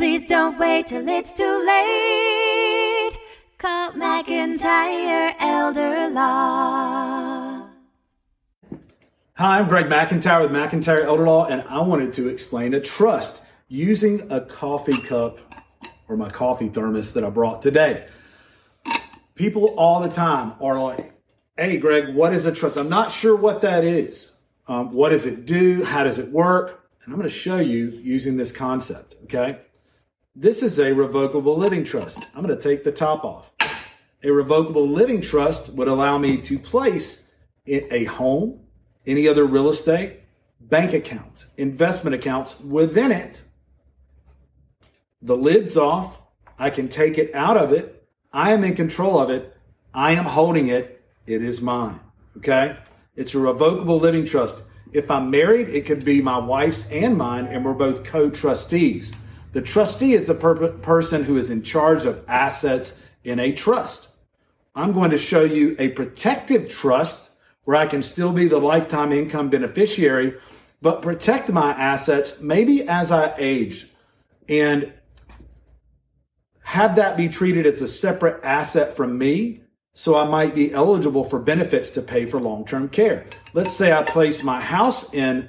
Please don't wait till it's too late. Call McIntyre Elder Law. Hi, I'm Greg McIntyre with McIntyre Elder Law, and I wanted to explain a trust using a coffee cup or my coffee thermos that I brought today. People all the time are like, hey, Greg, what is a trust? I'm not sure what that is. Um, what does it do? How does it work? And I'm going to show you using this concept, okay? This is a revocable living trust. I'm going to take the top off. A revocable living trust would allow me to place in a home, any other real estate, bank accounts, investment accounts within it. The lid's off. I can take it out of it. I am in control of it. I am holding it. It is mine. Okay? It's a revocable living trust. If I'm married, it could be my wife's and mine, and we're both co trustees. The trustee is the per- person who is in charge of assets in a trust. I'm going to show you a protective trust where I can still be the lifetime income beneficiary, but protect my assets maybe as I age and have that be treated as a separate asset from me. So I might be eligible for benefits to pay for long term care. Let's say I place my house in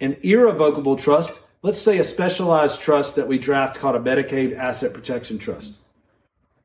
an irrevocable trust. Let's say a specialized trust that we draft called a Medicaid Asset Protection Trust.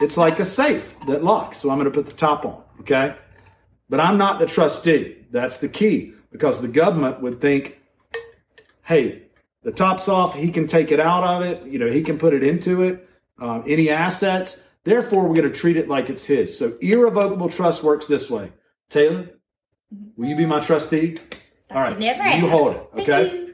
It's like a safe that locks. So I'm going to put the top on. Okay. But I'm not the trustee. That's the key because the government would think, hey, the top's off. He can take it out of it. You know, he can put it into it. Um, any assets. Therefore, we're going to treat it like it's his. So irrevocable trust works this way. Taylor, will you be my trustee? All right. you hold it. Okay.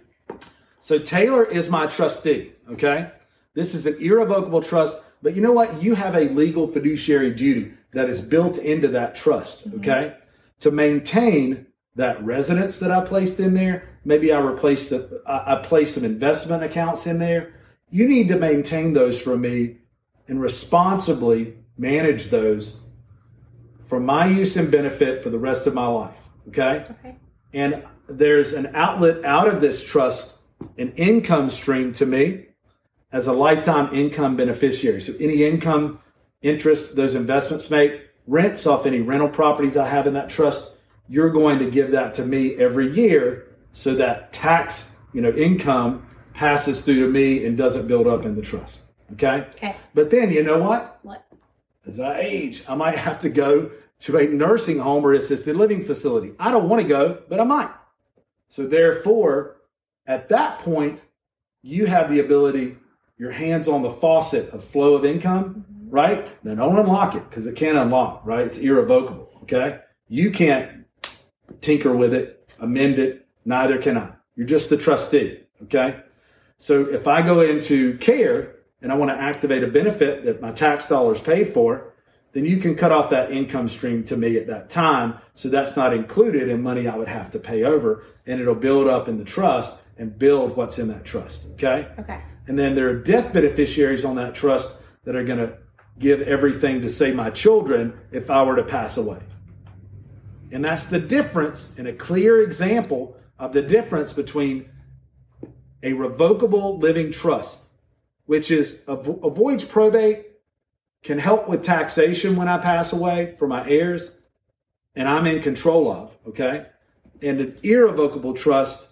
So Taylor is my trustee. Okay. This is an irrevocable trust, but you know what? You have a legal fiduciary duty that is built into that trust. Mm-hmm. Okay. To maintain that residence that I placed in there. Maybe I replaced the, I, I placed some investment accounts in there. You need to maintain those for me and responsibly manage those for my use and benefit for the rest of my life. Okay. Okay. And there's an outlet out of this trust, an income stream to me as a lifetime income beneficiary. So any income interest those investments make, rents off any rental properties I have in that trust, you're going to give that to me every year so that tax, you know, income passes through to me and doesn't build up in the trust. Okay? Okay. But then you know what? What? as I age, I might have to go to a nursing home or assisted living facility. I don't want to go, but I might. So therefore, at that point, you have the ability, your hands on the faucet of flow of income, mm-hmm. right? Now don't unlock it because it can't unlock, right? It's irrevocable. Okay. You can't tinker with it, amend it. Neither can I. You're just the trustee. Okay. So if I go into care and I want to activate a benefit that my tax dollars paid for, then you can cut off that income stream to me at that time. So that's not included in money I would have to pay over and it'll build up in the trust and build what's in that trust. Okay. Okay. And then there are death beneficiaries on that trust that are going to give everything to say my children if I were to pass away. And that's the difference and a clear example of the difference between a revocable living trust, which is avo- avoids probate, can help with taxation when I pass away for my heirs, and I'm in control of, okay? And an irrevocable trust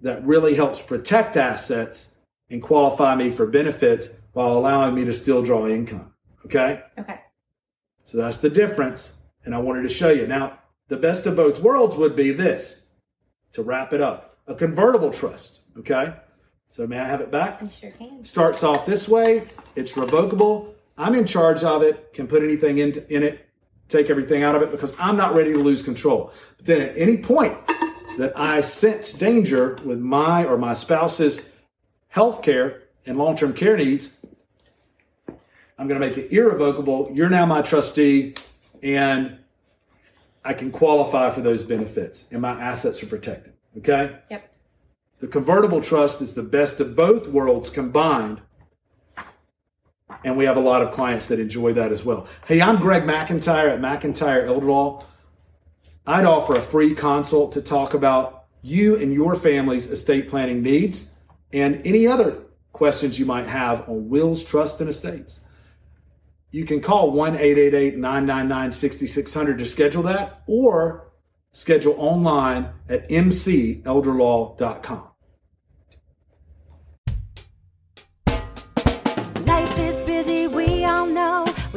that really helps protect assets and qualify me for benefits while allowing me to still draw income, okay? Okay. So that's the difference. And I wanted to show you. Now, the best of both worlds would be this to wrap it up a convertible trust. Okay. So may I have it back? You sure can. Starts off this way. It's revocable. I'm in charge of it, can put anything in, in it, take everything out of it because I'm not ready to lose control. But then at any point that I sense danger with my or my spouse's health care and long term care needs, I'm going to make it irrevocable. You're now my trustee, and I can qualify for those benefits, and my assets are protected. Okay? Yep. The convertible trust is the best of both worlds combined. And we have a lot of clients that enjoy that as well. Hey, I'm Greg McIntyre at McIntyre Law. I'd offer a free consult to talk about you and your family's estate planning needs and any other questions you might have on wills, trust, and estates. You can call 1 888 999 6600 to schedule that or schedule online at mcelderlaw.com.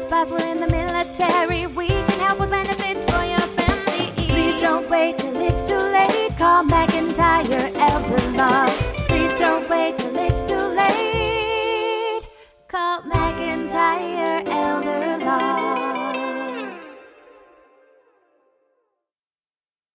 spouse were in the military, we can help with benefits for your family. Please don't wait till it's too late. Call McIntyre Elder Law.